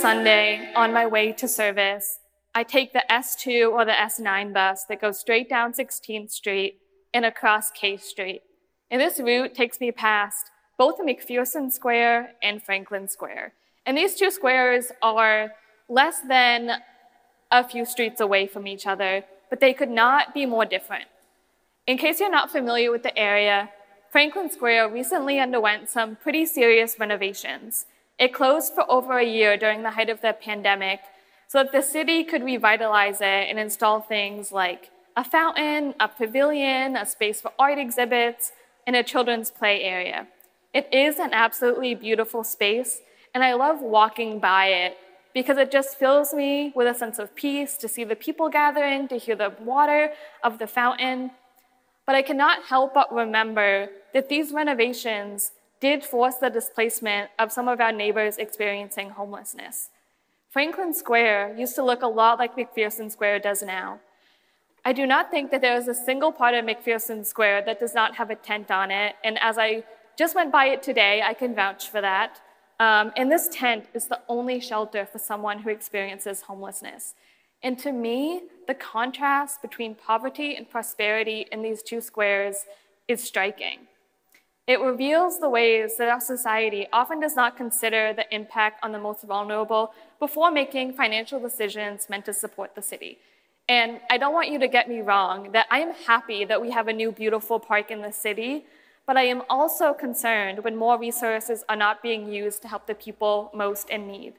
Sunday, on my way to service, I take the S2 or the S9 bus that goes straight down 16th Street and across K Street. And this route takes me past both McPherson Square and Franklin Square. And these two squares are less than a few streets away from each other, but they could not be more different. In case you're not familiar with the area, Franklin Square recently underwent some pretty serious renovations. It closed for over a year during the height of the pandemic so that the city could revitalize it and install things like a fountain, a pavilion, a space for art exhibits, and a children's play area. It is an absolutely beautiful space, and I love walking by it because it just fills me with a sense of peace to see the people gathering, to hear the water of the fountain. But I cannot help but remember that these renovations did force the displacement of some of our neighbors experiencing homelessness. Franklin Square used to look a lot like McPherson Square does now. I do not think that there is a single part of McPherson Square that does not have a tent on it, and as I just went by it today, I can vouch for that. Um, and this tent is the only shelter for someone who experiences homelessness. And to me, the contrast between poverty and prosperity in these two squares is striking. It reveals the ways that our society often does not consider the impact on the most vulnerable before making financial decisions meant to support the city. And I don't want you to get me wrong that I am happy that we have a new beautiful park in the city, but I am also concerned when more resources are not being used to help the people most in need.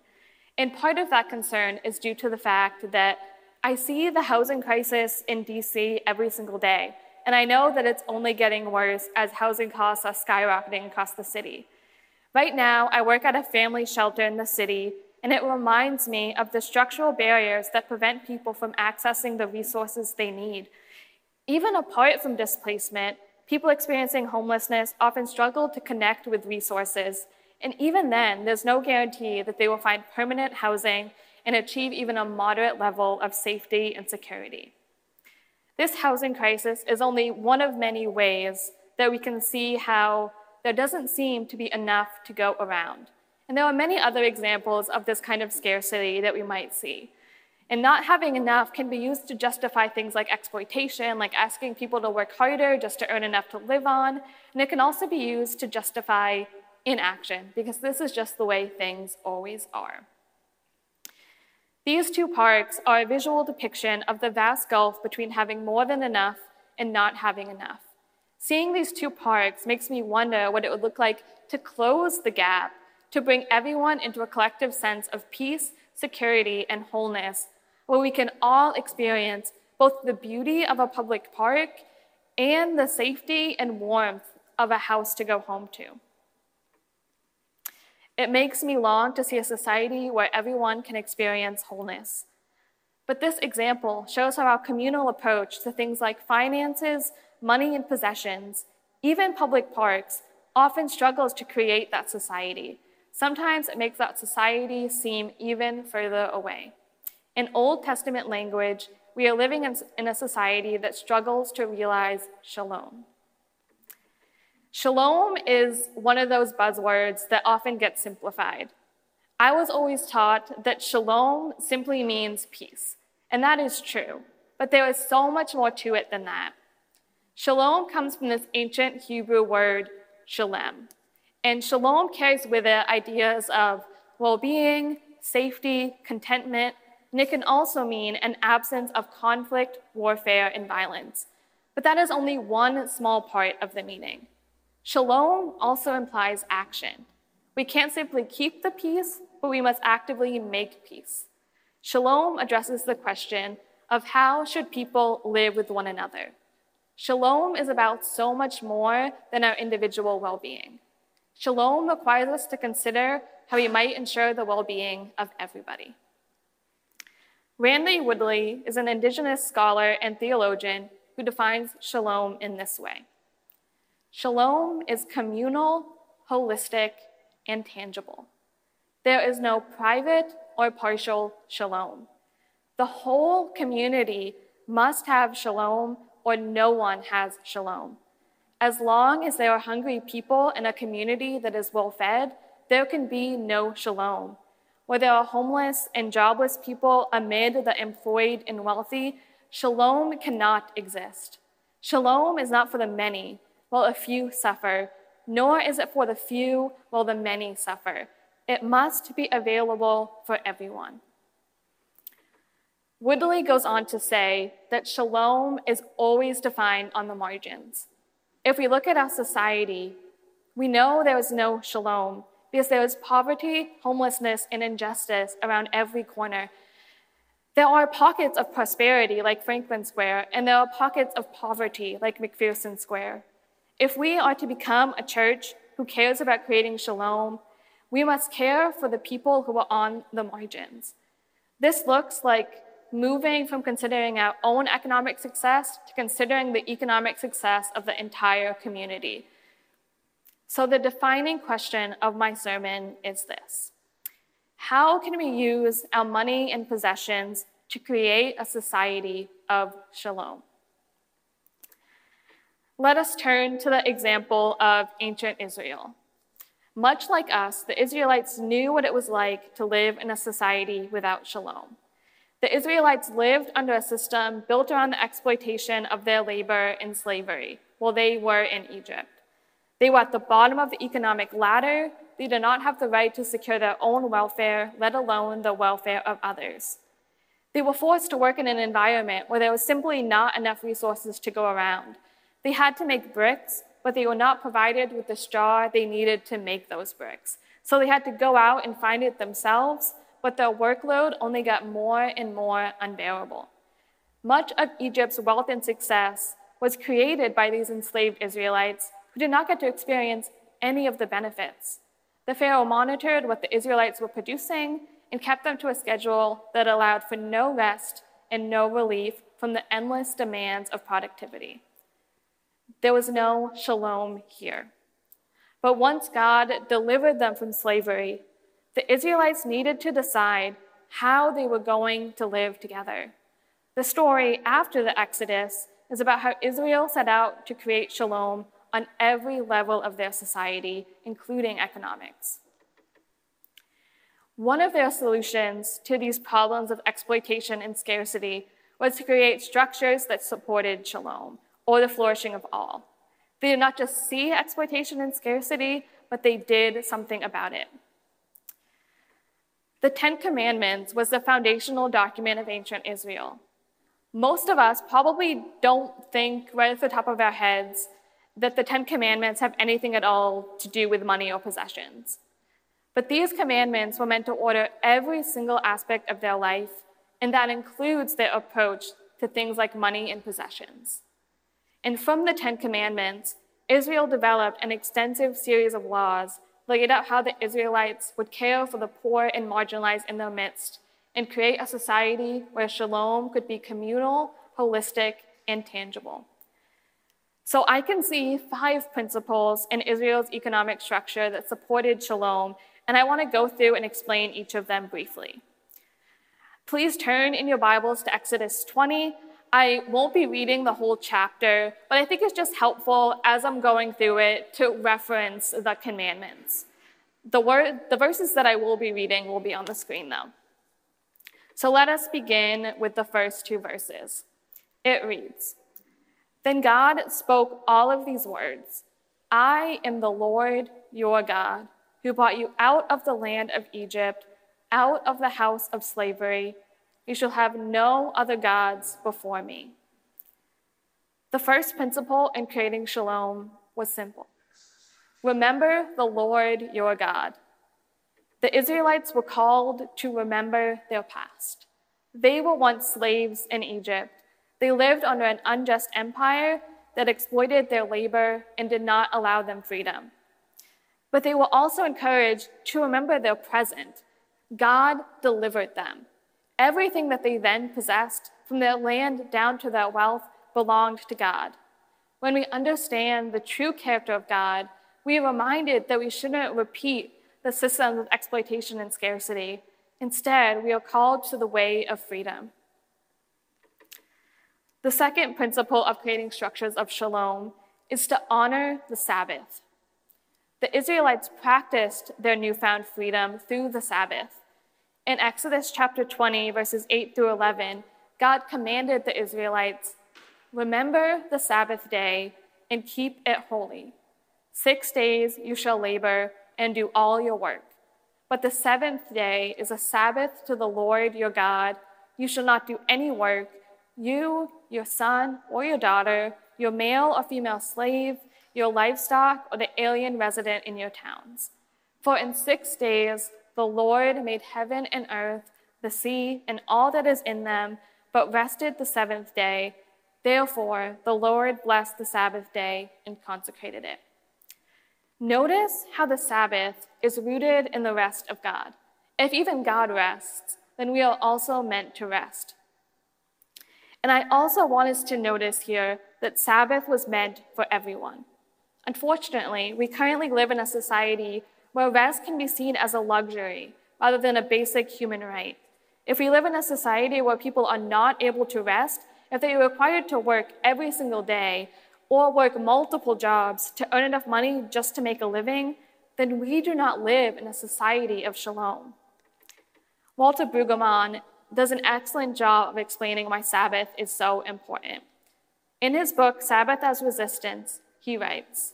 And part of that concern is due to the fact that I see the housing crisis in DC every single day. And I know that it's only getting worse as housing costs are skyrocketing across the city. Right now, I work at a family shelter in the city, and it reminds me of the structural barriers that prevent people from accessing the resources they need. Even apart from displacement, People experiencing homelessness often struggle to connect with resources, and even then, there's no guarantee that they will find permanent housing and achieve even a moderate level of safety and security. This housing crisis is only one of many ways that we can see how there doesn't seem to be enough to go around. And there are many other examples of this kind of scarcity that we might see. And not having enough can be used to justify things like exploitation, like asking people to work harder just to earn enough to live on. And it can also be used to justify inaction, because this is just the way things always are. These two parks are a visual depiction of the vast gulf between having more than enough and not having enough. Seeing these two parks makes me wonder what it would look like to close the gap, to bring everyone into a collective sense of peace, security, and wholeness where we can all experience both the beauty of a public park and the safety and warmth of a house to go home to. It makes me long to see a society where everyone can experience wholeness. But this example shows how our communal approach to things like finances, money, and possessions, even public parks, often struggles to create that society. Sometimes it makes that society seem even further away. In Old Testament language, we are living in a society that struggles to realize shalom. Shalom is one of those buzzwords that often gets simplified. I was always taught that shalom simply means peace, and that is true, but there is so much more to it than that. Shalom comes from this ancient Hebrew word, shalem, and shalom carries with it ideas of well being, safety, contentment, and it can also mean an absence of conflict, warfare, and violence. But that is only one small part of the meaning. Shalom also implies action. We can't simply keep the peace, but we must actively make peace. Shalom addresses the question of how should people live with one another. Shalom is about so much more than our individual well being. Shalom requires us to consider how we might ensure the well being of everybody. Randy Woodley is an Indigenous scholar and theologian who defines shalom in this way Shalom is communal, holistic, and tangible. There is no private or partial shalom. The whole community must have shalom, or no one has shalom. As long as there are hungry people in a community that is well fed, there can be no shalom. where there are homeless and jobless people amid the employed and wealthy, shalom cannot exist. Shalom is not for the many, while a few suffer, nor is it for the few while the many suffer. It must be available for everyone. Woodley goes on to say that shalom is always defined on the margins. If we look at our society, we know there is no shalom because there is poverty, homelessness, and injustice around every corner. There are pockets of prosperity like Franklin Square, and there are pockets of poverty like McPherson Square. If we are to become a church who cares about creating shalom, we must care for the people who are on the margins. This looks like moving from considering our own economic success to considering the economic success of the entire community. So, the defining question of my sermon is this How can we use our money and possessions to create a society of shalom? Let us turn to the example of ancient Israel. Much like us, the Israelites knew what it was like to live in a society without shalom. The Israelites lived under a system built around the exploitation of their labor in slavery while they were in Egypt. They were at the bottom of the economic ladder. They did not have the right to secure their own welfare, let alone the welfare of others. They were forced to work in an environment where there was simply not enough resources to go around. They had to make bricks, but they were not provided with the straw they needed to make those bricks. So they had to go out and find it themselves but their workload only got more and more unbearable. Much of Egypt's wealth and success was created by these enslaved Israelites who did not get to experience any of the benefits. The Pharaoh monitored what the Israelites were producing and kept them to a schedule that allowed for no rest and no relief from the endless demands of productivity. There was no shalom here. But once God delivered them from slavery, the Israelites needed to decide how they were going to live together. The story after the Exodus is about how Israel set out to create shalom on every level of their society, including economics. One of their solutions to these problems of exploitation and scarcity was to create structures that supported shalom, or the flourishing of all. They did not just see exploitation and scarcity, but they did something about it. The Ten Commandments was the foundational document of ancient Israel. Most of us probably don't think right off the top of our heads that the Ten Commandments have anything at all to do with money or possessions. But these commandments were meant to order every single aspect of their life, and that includes their approach to things like money and possessions. And from the Ten Commandments, Israel developed an extensive series of laws laid out how the Israelites would care for the poor and marginalized in their midst and create a society where shalom could be communal, holistic, and tangible. So I can see five principles in Israel's economic structure that supported shalom, and I want to go through and explain each of them briefly. Please turn in your Bibles to Exodus 20. I won't be reading the whole chapter, but I think it's just helpful as I'm going through it to reference the commandments. The, word, the verses that I will be reading will be on the screen though. So let us begin with the first two verses. It reads Then God spoke all of these words I am the Lord your God, who brought you out of the land of Egypt, out of the house of slavery. You shall have no other gods before me. The first principle in creating shalom was simple remember the Lord your God. The Israelites were called to remember their past. They were once slaves in Egypt. They lived under an unjust empire that exploited their labor and did not allow them freedom. But they were also encouraged to remember their present. God delivered them. Everything that they then possessed, from their land down to their wealth, belonged to God. When we understand the true character of God, we are reminded that we shouldn't repeat the systems of exploitation and scarcity. Instead, we are called to the way of freedom. The second principle of creating structures of shalom is to honor the Sabbath. The Israelites practiced their newfound freedom through the Sabbath. In Exodus chapter 20, verses 8 through 11, God commanded the Israelites Remember the Sabbath day and keep it holy. Six days you shall labor and do all your work. But the seventh day is a Sabbath to the Lord your God. You shall not do any work, you, your son or your daughter, your male or female slave, your livestock, or the alien resident in your towns. For in six days the Lord made heaven and earth, the sea, and all that is in them, but rested the seventh day. Therefore, the Lord blessed the Sabbath day and consecrated it. Notice how the Sabbath is rooted in the rest of God. If even God rests, then we are also meant to rest. And I also want us to notice here that Sabbath was meant for everyone. Unfortunately, we currently live in a society where rest can be seen as a luxury rather than a basic human right. If we live in a society where people are not able to rest, if they are required to work every single day, or work multiple jobs to earn enough money just to make a living, then we do not live in a society of shalom. Walter Brueggemann does an excellent job of explaining why Sabbath is so important. In his book, Sabbath as Resistance, he writes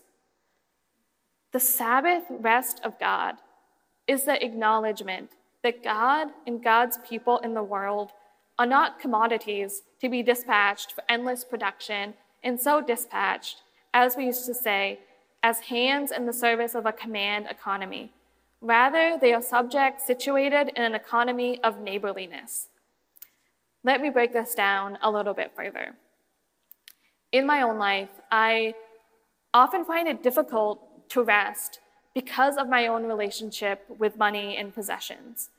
The Sabbath rest of God is the acknowledgement that God and God's people in the world are not commodities to be dispatched for endless production and so dispatched, as we used to say, as hands in the service of a command economy. Rather, they are subjects situated in an economy of neighborliness. Let me break this down a little bit further. In my own life, I often find it difficult to rest because of my own relationship with money and possessions.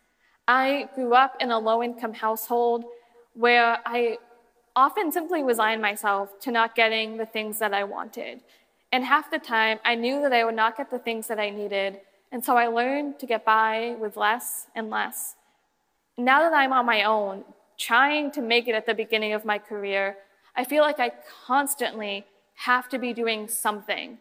I grew up in a low income household where I often simply resigned myself to not getting the things that I wanted. And half the time, I knew that I would not get the things that I needed. And so I learned to get by with less and less. Now that I'm on my own, trying to make it at the beginning of my career, I feel like I constantly have to be doing something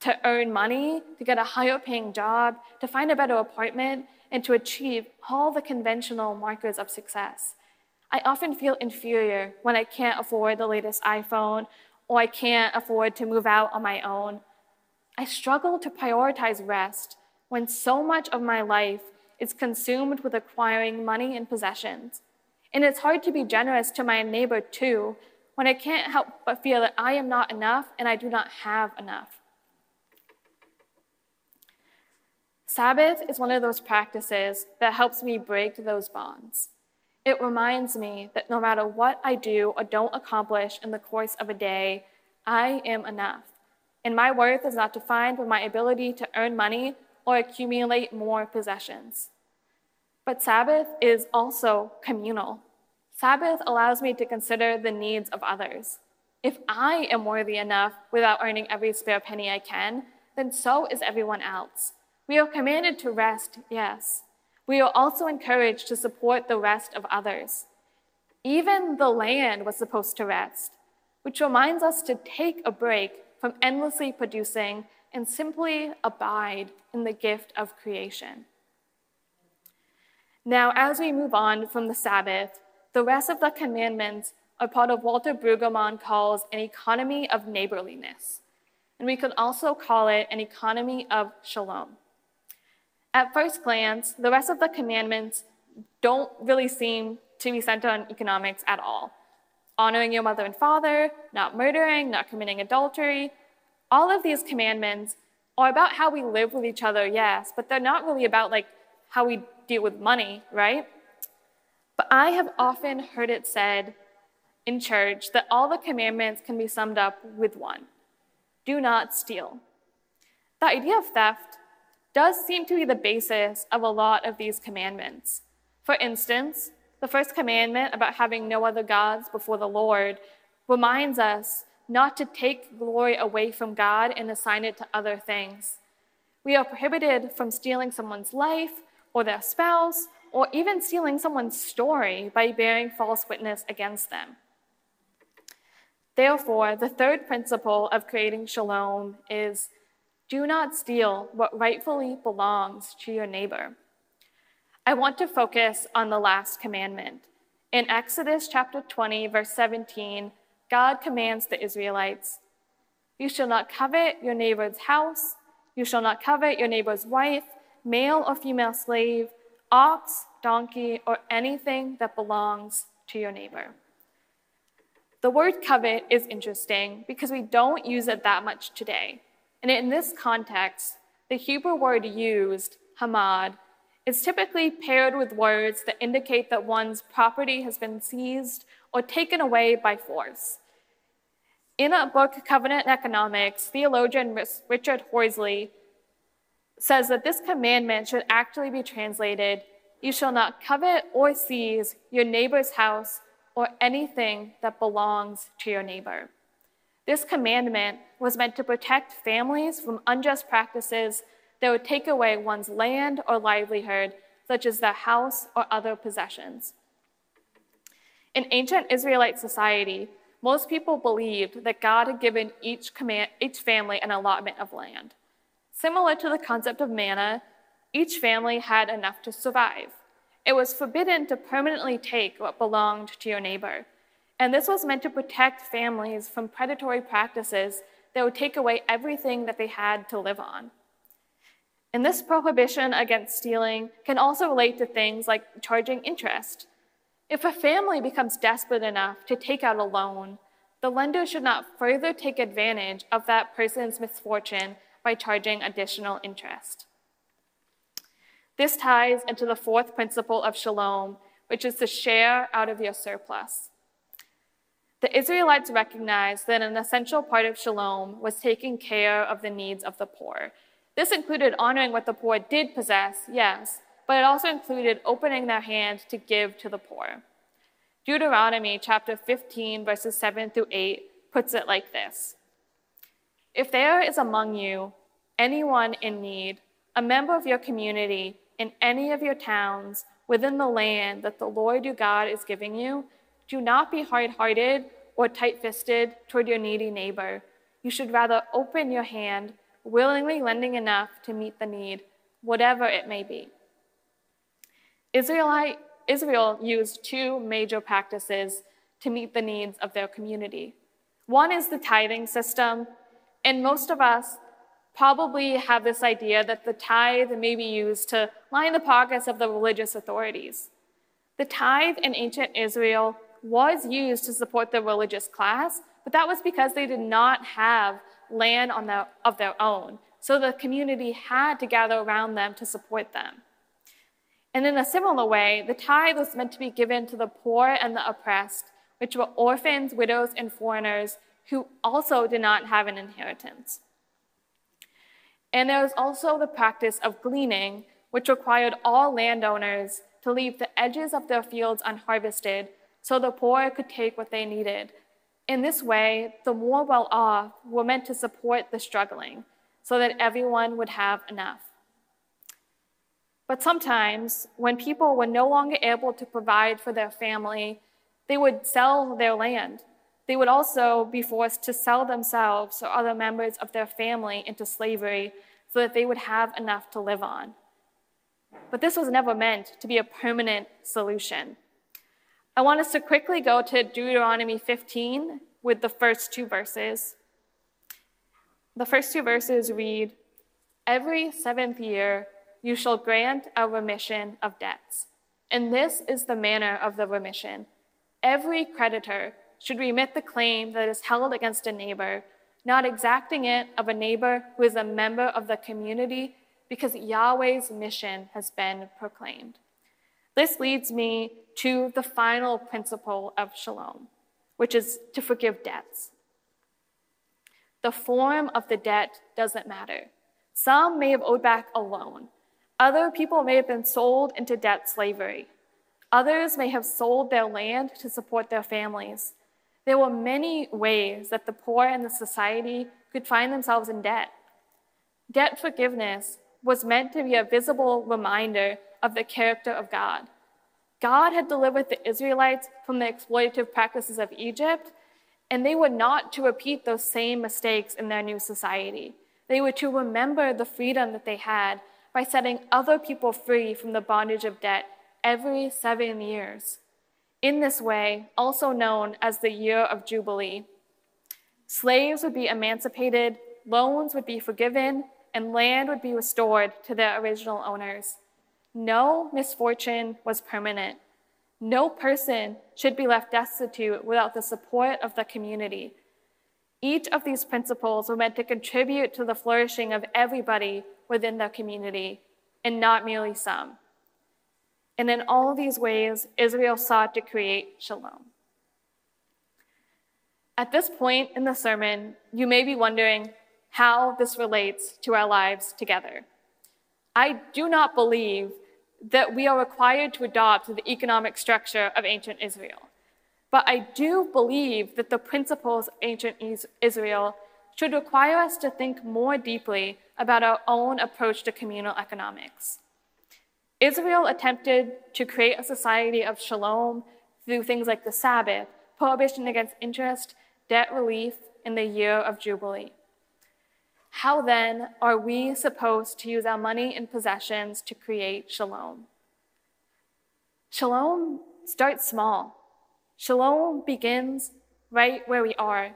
to earn money, to get a higher paying job, to find a better apartment, and to achieve all the conventional markers of success. I often feel inferior when I can't afford the latest iPhone or I can't afford to move out on my own. I struggle to prioritize rest when so much of my life is consumed with acquiring money and possessions. And it's hard to be generous to my neighbor too when I can't help but feel that I am not enough and I do not have enough. Sabbath is one of those practices that helps me break those bonds. It reminds me that no matter what I do or don't accomplish in the course of a day, I am enough. And my worth is not defined by my ability to earn money or accumulate more possessions. But Sabbath is also communal. Sabbath allows me to consider the needs of others. If I am worthy enough without earning every spare penny I can, then so is everyone else. We are commanded to rest, yes, we are also encouraged to support the rest of others. Even the land was supposed to rest, which reminds us to take a break from endlessly producing and simply abide in the gift of creation. Now, as we move on from the Sabbath, the rest of the commandments are part of Walter Brueggemann calls an economy of neighborliness. And we could also call it an economy of shalom. At first glance, the rest of the commandments don't really seem to be centered on economics at all. Honoring your mother and father, not murdering, not committing adultery, all of these commandments are about how we live with each other, yes, but they're not really about like how we deal with money, right? But I have often heard it said in church that all the commandments can be summed up with one do not steal. The idea of theft does seem to be the basis of a lot of these commandments. For instance, the first commandment about having no other gods before the Lord reminds us not to take glory away from God and assign it to other things. We are prohibited from stealing someone's life or their spouse or even stealing someone's story by bearing false witness against them. Therefore, the third principle of creating shalom is do not steal what rightfully belongs to your neighbor. I want to focus on the last commandment. In Exodus chapter 20, verse 17, God commands the Israelites You shall not covet your neighbor's house, you shall not covet your neighbor's wife, male or female slave, ox, donkey, or anything that belongs to your neighbor. The word covet is interesting because we don't use it that much today. And in this context, the Hebrew word used, hamad, is typically paired with words that indicate that one's property has been seized or taken away by force. In a book, Covenant Economics, theologian Richard Horsley says that this commandment should actually be translated You shall not covet or seize your neighbor's house or anything that belongs to your neighbor. This commandment was meant to protect families from unjust practices that would take away one's land or livelihood, such as their house or other possessions. In ancient Israelite society, most people believed that God had given each, command, each family an allotment of land. Similar to the concept of manna, each family had enough to survive. It was forbidden to permanently take what belonged to your neighbor. And this was meant to protect families from predatory practices that would take away everything that they had to live on. And this prohibition against stealing can also relate to things like charging interest. If a family becomes desperate enough to take out a loan, the lender should not further take advantage of that person's misfortune by charging additional interest. This ties into the fourth principle of shalom, which is to share out of your surplus. The Israelites recognized that an essential part of shalom was taking care of the needs of the poor, this included honoring what the poor did possess, yes, but it also included opening their hand to give to the poor. Deuteronomy chapter 15, verses 7 through 8 puts it like this If there is among you anyone in need, a member of your community in any of your towns within the land that the Lord your God is giving you, do not be hard hearted or tight fisted toward your needy neighbor. You should rather open your hand willingly lending enough to meet the need, whatever it may be. Israelite, Israel used two major practices to meet the needs of their community. One is the tithing system, and most of us probably have this idea that the tithe may be used to line the pockets of the religious authorities. The tithe in ancient Israel was used to support the religious class, but that was because they did not have land on their, of their own. So the community had to gather around them to support them. And in a similar way, the tithe was meant to be given to the poor and the oppressed, which were orphans, widows, and foreigners who also did not have an inheritance. And there was also the practice of gleaning, which required all landowners to leave the edges of their fields unharvested so the poor could take what they needed, in this way, the more well off were meant to support the struggling so that everyone would have enough. But sometimes, when people were no longer able to provide for their family, they would sell their land. They would also be forced to sell themselves or other members of their family into slavery so that they would have enough to live on. But this was never meant to be a permanent solution. I want us to quickly go to Deuteronomy 15 with the first two verses. The first two verses read Every seventh year you shall grant a remission of debts. And this is the manner of the remission. Every creditor should remit the claim that is held against a neighbor, not exacting it of a neighbor who is a member of the community, because Yahweh's mission has been proclaimed. This leads me to the final principle of shalom, which is to forgive debts. The form of the debt doesn't matter. Some may have owed back a loan. Other people may have been sold into debt slavery. Others may have sold their land to support their families. There were many ways that the poor in the society could find themselves in debt. Debt forgiveness was meant to be a visible reminder of the character of God. God had delivered the Israelites from the exploitative practices of Egypt, and they were not to repeat those same mistakes in their new society. They were to remember the freedom that they had by setting other people free from the bondage of debt every seven years. In this way, also known as the year of Jubilee, slaves would be emancipated, loans would be forgiven, and land would be restored to their original owners. No misfortune was permanent. No person should be left destitute without the support of the community. Each of these principles were meant to contribute to the flourishing of everybody within the community, and not merely some. And in all these ways, Israel sought to create shalom. At this point in the sermon, you may be wondering how this relates to our lives together. I do not believe that we are required to adopt the economic structure of ancient Israel. But I do believe that the principles of ancient Israel should require us to think more deeply about our own approach to communal economics. Israel attempted to create a society of shalom through things like the Sabbath, prohibition against interest, debt relief, and the year of Jubilee. How then are we supposed to use our money and possessions to create shalom? Shalom starts small. Shalom begins right where we are.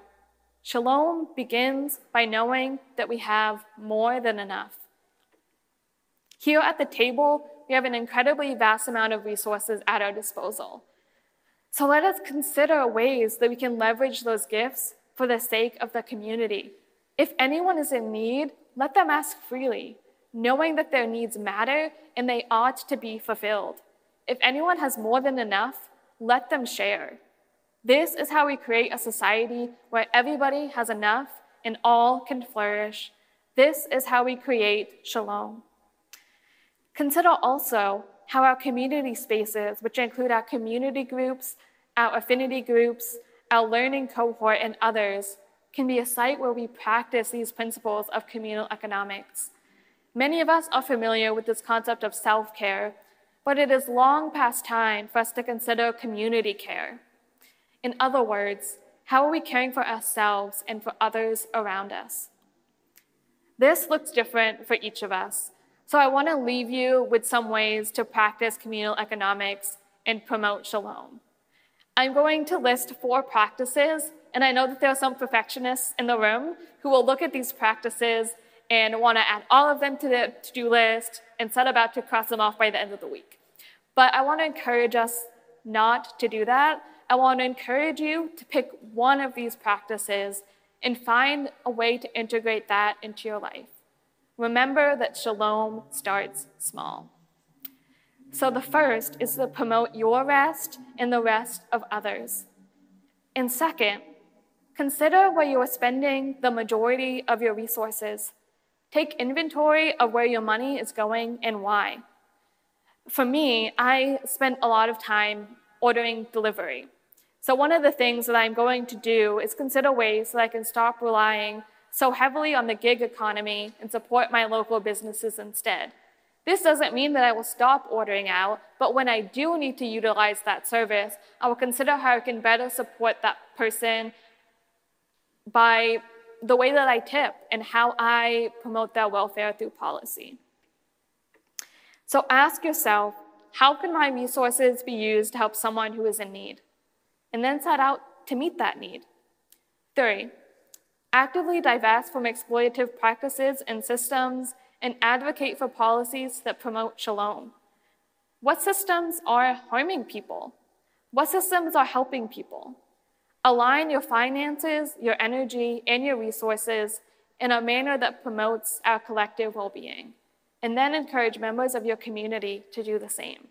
Shalom begins by knowing that we have more than enough. Here at the table, we have an incredibly vast amount of resources at our disposal. So let us consider ways that we can leverage those gifts for the sake of the community. If anyone is in need, let them ask freely, knowing that their needs matter and they ought to be fulfilled. If anyone has more than enough, let them share. This is how we create a society where everybody has enough and all can flourish. This is how we create shalom. Consider also how our community spaces, which include our community groups, our affinity groups, our learning cohort, and others, can be a site where we practice these principles of communal economics. Many of us are familiar with this concept of self care, but it is long past time for us to consider community care. In other words, how are we caring for ourselves and for others around us? This looks different for each of us, so I want to leave you with some ways to practice communal economics and promote shalom. I'm going to list four practices and I know that there are some perfectionists in the room who will look at these practices and want to add all of them to the to do list and set about to cross them off by the end of the week. But I want to encourage us not to do that. I want to encourage you to pick one of these practices and find a way to integrate that into your life. Remember that shalom starts small. So the first is to promote your rest and the rest of others. And second, Consider where you are spending the majority of your resources. Take inventory of where your money is going and why. For me, I spent a lot of time ordering delivery. So, one of the things that I'm going to do is consider ways that I can stop relying so heavily on the gig economy and support my local businesses instead. This doesn't mean that I will stop ordering out, but when I do need to utilize that service, I will consider how I can better support that person by the way that I tip and how I promote their welfare through policy. So ask yourself how can my resources be used to help someone who is in need? And then set out to meet that need. Three, actively divest from exploitative practices and systems and advocate for policies that promote shalom. What systems are harming people? What systems are helping people? Align your finances, your energy, and your resources in a manner that promotes our collective well being. And then encourage members of your community to do the same.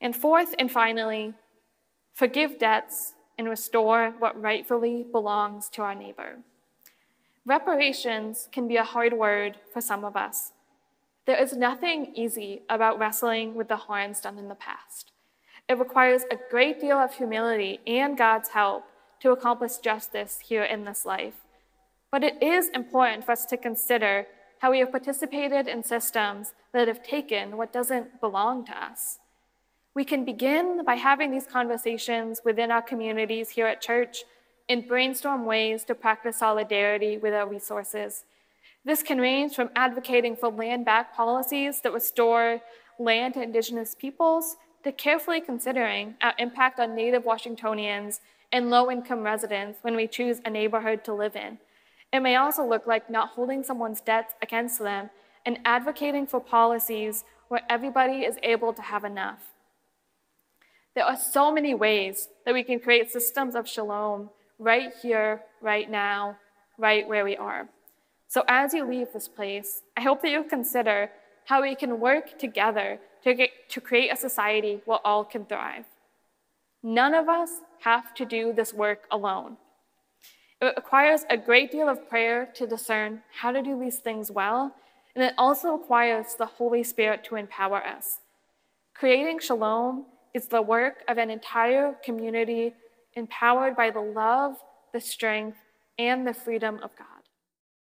And fourth and finally, forgive debts and restore what rightfully belongs to our neighbor. Reparations can be a hard word for some of us. There is nothing easy about wrestling with the harms done in the past. It requires a great deal of humility and God's help to accomplish justice here in this life. But it is important for us to consider how we have participated in systems that have taken what doesn't belong to us. We can begin by having these conversations within our communities here at church and brainstorm ways to practice solidarity with our resources. This can range from advocating for land back policies that restore land to Indigenous peoples to carefully considering our impact on Native Washingtonians and low income residents when we choose a neighborhood to live in. It may also look like not holding someone's debts against them and advocating for policies where everybody is able to have enough. There are so many ways that we can create systems of shalom right here, right now, right where we are. So as you leave this place, I hope that you'll consider how we can work together to, get, to create a society where all can thrive. None of us have to do this work alone. It requires a great deal of prayer to discern how to do these things well, and it also requires the Holy Spirit to empower us. Creating shalom is the work of an entire community empowered by the love, the strength, and the freedom of God.